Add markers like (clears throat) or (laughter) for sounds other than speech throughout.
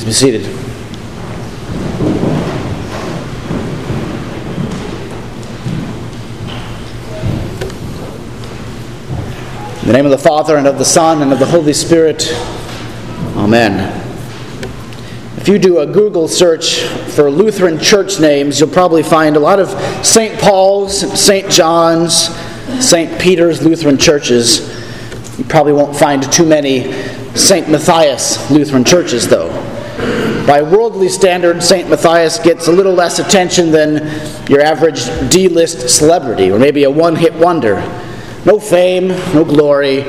Please be seated. In the name of the Father, and of the Son, and of the Holy Spirit. Amen. If you do a Google search for Lutheran church names, you'll probably find a lot of St. Paul's, St. John's, St. Peter's Lutheran churches. You probably won't find too many St. Matthias Lutheran churches, though. By worldly standards, St. Matthias gets a little less attention than your average D list celebrity, or maybe a one hit wonder. No fame, no glory,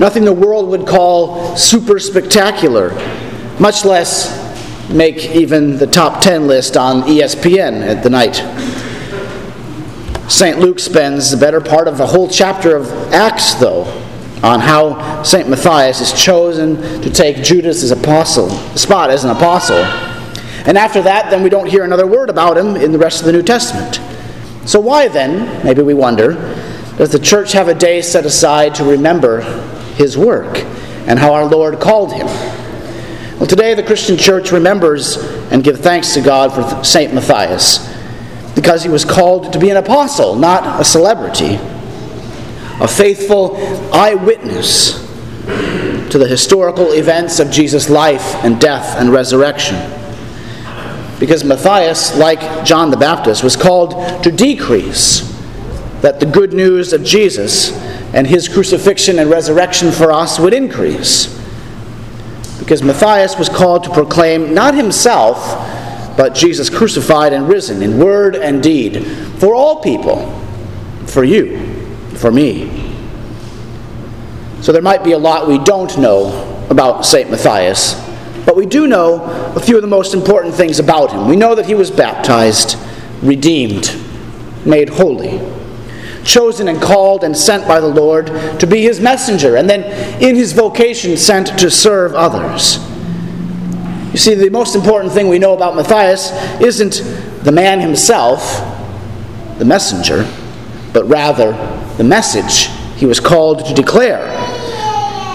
nothing the world would call super spectacular, much less make even the top 10 list on ESPN at the night. St. Luke spends the better part of a whole chapter of Acts, though, on how St. Matthias is chosen to take Judas' apostle, spot as an apostle. And after that, then we don't hear another word about him in the rest of the New Testament. So, why then, maybe we wonder, does the church have a day set aside to remember his work and how our Lord called him? Well, today the Christian church remembers and gives thanks to God for St. Matthias because he was called to be an apostle, not a celebrity, a faithful eyewitness to the historical events of Jesus' life and death and resurrection. Because Matthias, like John the Baptist, was called to decrease, that the good news of Jesus and his crucifixion and resurrection for us would increase because Matthias was called to proclaim not himself, but Jesus crucified and risen in word and deed for all people, for you, for me. So there might be a lot we don't know about St. Matthias, but we do know a few of the most important things about him. We know that he was baptized, redeemed, made holy chosen and called and sent by the Lord to be his messenger, and then in his vocation sent to serve others. You see, the most important thing we know about Matthias isn't the man himself, the messenger, but rather the message he was called to declare.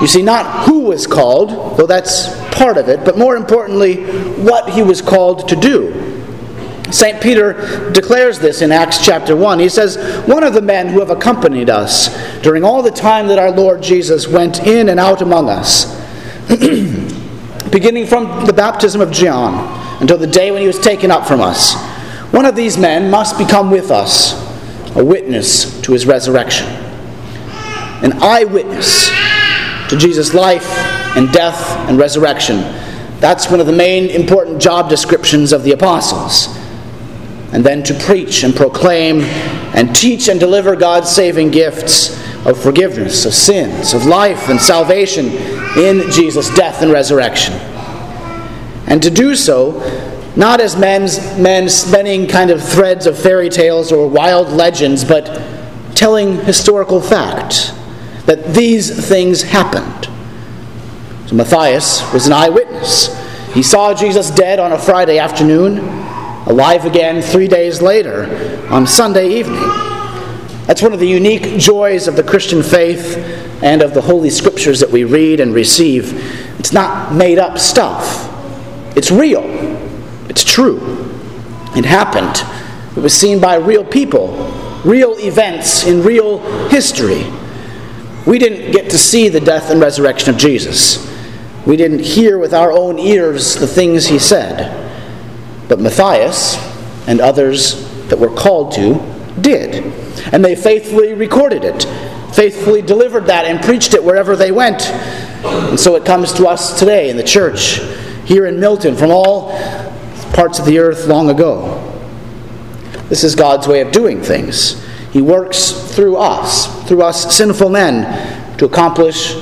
You see, not who was called, though that's part of it, but more importantly, what he was called to do. St. Peter declares this in Acts chapter 1. He says, One of the men who have accompanied us during all the time that our Lord Jesus went in and out among us, (clears throat) beginning from the baptism of John until the day when he was taken up from us, one of these men must become with us a witness to his resurrection, an eyewitness to Jesus' life and death and resurrection. That's one of the main important job descriptions of the apostles and then to preach and proclaim and teach and deliver God's saving gifts of forgiveness of sins, of life and salvation in Jesus' death and resurrection. And to do so, not as men's, men spinning kind of threads of fairy tales or wild legends, but telling historical fact that these things happened. So Matthias was an eyewitness. He saw Jesus dead on a Friday afternoon alive again three days later on Sunday evening. That's one of the unique joys of the Christian faith and of the Holy Scriptures that we read and receive. It's not made up stuff, it's real, it's true. It happened, it was seen by real people, real events in real history. We didn't get to see the death and resurrection of Jesus. We didn't hear with our own ears the things he said. But Matthias and others that were called to did. And they faithfully recorded it, faithfully delivered that, and preached it wherever they went. And so it comes to us today in the church, here in Milton, from all parts of the earth long ago. This is God's way of doing things. He works through us, through us sinful men, to accomplish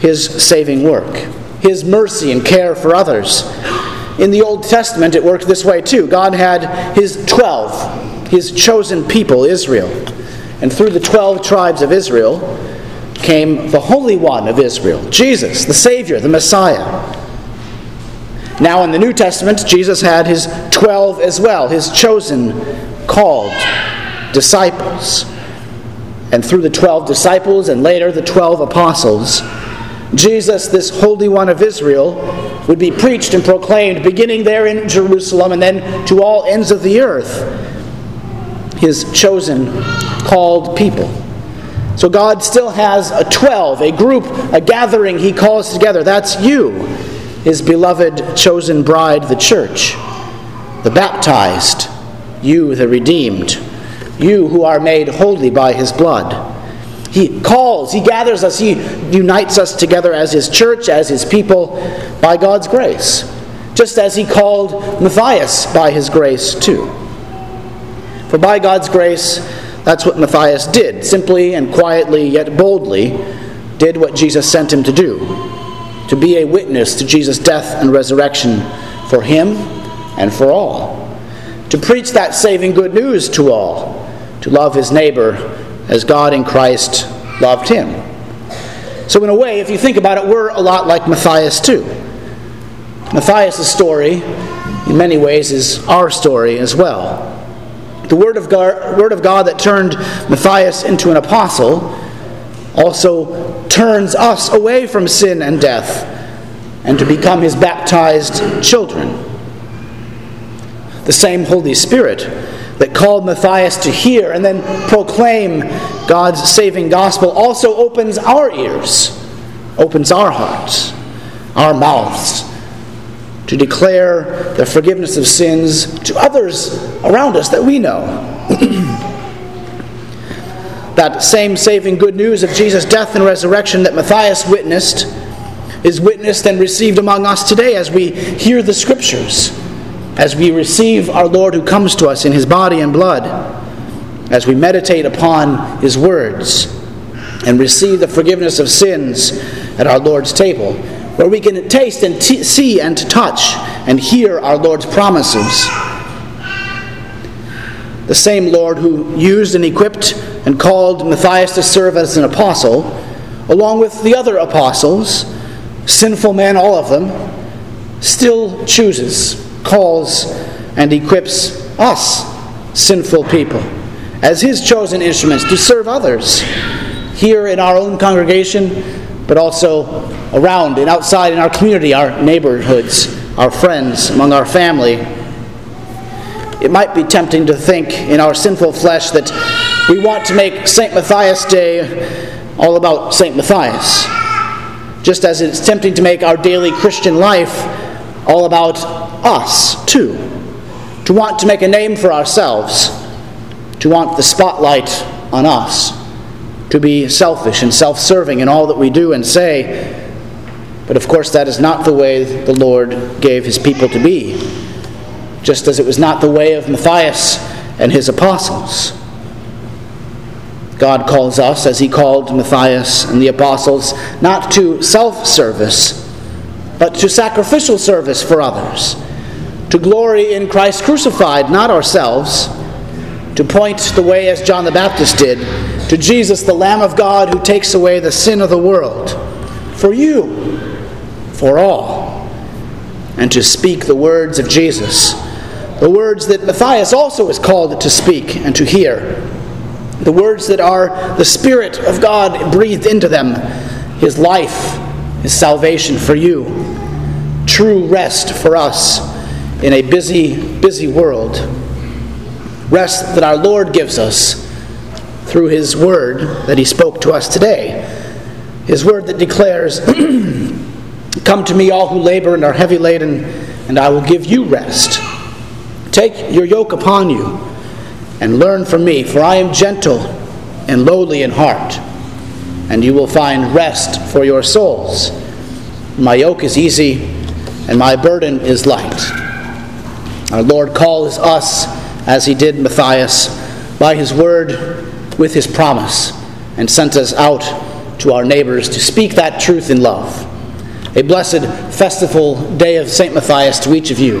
His saving work, His mercy and care for others in the Old Testament, it worked this way too. God had his 12, his chosen people, Israel. And through the 12 tribes of Israel came the Holy One of Israel, Jesus, the Savior, the Messiah. Now in the New Testament, Jesus had his 12 as well, his chosen, called disciples. And through the 12 disciples and later the 12 apostles, Jesus, this Holy One of Israel, would be preached and proclaimed, beginning there in Jerusalem and then to all ends of the earth. His chosen, called people. So God still has a 12, a group, a gathering he calls together. That's you, his beloved chosen bride, the church. The baptized, you, the redeemed, you who are made holy by his blood. He calls, He gathers us, He unites us together as His church, as His people, by God's grace. Just as He called Matthias by His grace, too. For by God's grace, that's what Matthias did, simply and quietly, yet boldly, did what Jesus sent him to do to be a witness to Jesus' death and resurrection for him and for all. To preach that saving good news to all, to love his neighbor as God in Christ loved him. So, in a way, if you think about it, we're a lot like Matthias too. Matthias' story, in many ways, is our story as well. The word of, God, word of God that turned Matthias into an apostle also turns us away from sin and death and to become his baptized children. The same Holy Spirit that called Matthias to hear and then proclaim God's saving gospel also opens our ears, opens our hearts, our mouths to declare the forgiveness of sins to others around us that we know. (clears throat) that same saving good news of Jesus' death and resurrection that Matthias witnessed is witnessed and received among us today as we hear the scriptures as we receive our Lord who comes to us in his body and blood, as we meditate upon his words and receive the forgiveness of sins at our Lord's table, where we can taste and t- see and touch and hear our Lord's promises. The same Lord who used and equipped and called Matthias to serve as an apostle, along with the other apostles, sinful men, all of them, still chooses calls, and equips us, sinful people, as His chosen instruments to serve others here in our own congregation, but also around and outside in our community, our neighborhoods, our friends, among our family. It might be tempting to think in our sinful flesh that we want to make St. Matthias Day all about St. Matthias, just as it's tempting to make our daily Christian life all about us too. To want to make a name for ourselves, to want the spotlight on us, to be selfish and self serving in all that we do and say. But of course, that is not the way the Lord gave his people to be, just as it was not the way of Matthias and his apostles. God calls us, as he called Matthias and the apostles, not to self service, but to sacrificial service for others to glory in Christ crucified, not ourselves, to point the way as John the Baptist did to Jesus, the Lamb of God who takes away the sin of the world, for you, for all, and to speak the words of Jesus, the words that Matthias also is called to speak and to hear, the words that are the Spirit of God breathed into them, His life, His salvation for you, true rest for us in a busy, busy world. Rest that our Lord gives us through His Word that He spoke to us today. His Word that declares, (clears throat) Come to me, all who labor and are heavy laden, and I will give you rest. Take your yoke upon you and learn from me, for I am gentle and lowly in heart, and you will find rest for your souls. My yoke is easy and my burden is light. Our Lord calls us, as he did Matthias, by his word with his promise, and sent us out to our neighbors to speak that truth in love. A blessed festival day of St. Matthias to each of you.